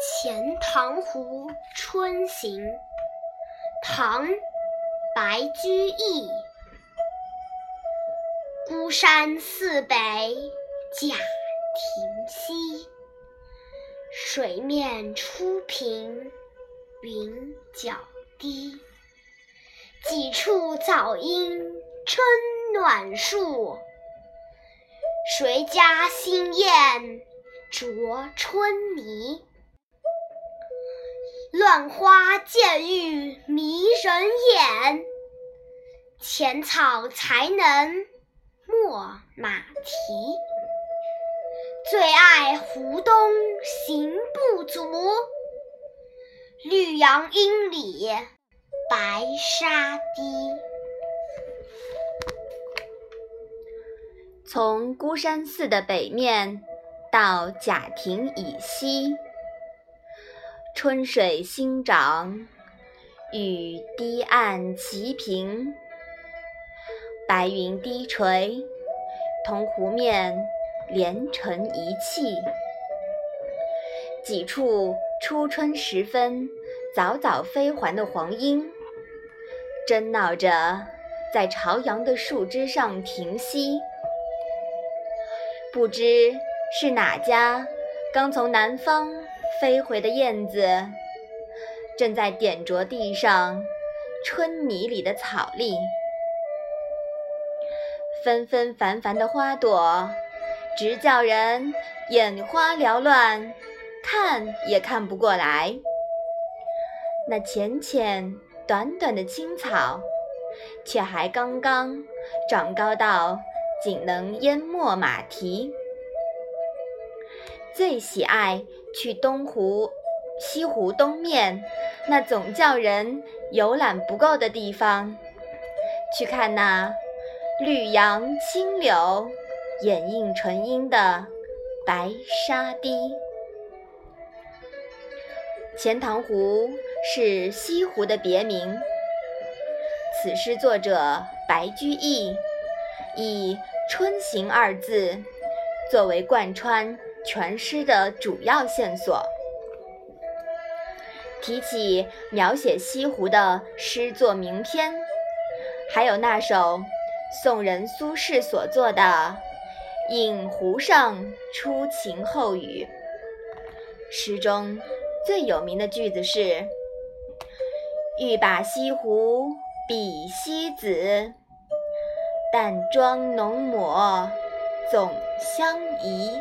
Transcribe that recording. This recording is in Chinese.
《钱塘湖春行》唐·白居易，孤山寺北贾亭西，水面初平云脚低。几处早莺春暖树，谁家新燕啄春泥？乱花渐欲迷人眼，浅草才能没马蹄。最爱湖东行不足，绿杨阴里白沙堤。从孤山寺的北面到贾亭以西。春水新涨，与堤岸齐平。白云低垂，同湖面连成一气。几处初春时分早早飞还的黄莺，争闹着在朝阳的树枝上停息。不知是哪家刚从南方。飞回的燕子正在点着地上春泥里的草粒，纷纷繁繁的花朵，直叫人眼花缭乱，看也看不过来。那浅浅短短的青草，却还刚刚长高到仅能淹没马蹄。最喜爱。去东湖、西湖东面那总叫人游览不够的地方，去看那绿杨青柳掩映纯阴的白沙堤。钱塘湖是西湖的别名。此诗作者白居易以“春行”二字作为贯穿。全诗的主要线索。提起描写西湖的诗作名篇，还有那首宋人苏轼所作的《饮湖上初晴后雨》。诗中最有名的句子是：“欲把西湖比西子，淡妆浓抹总相宜。”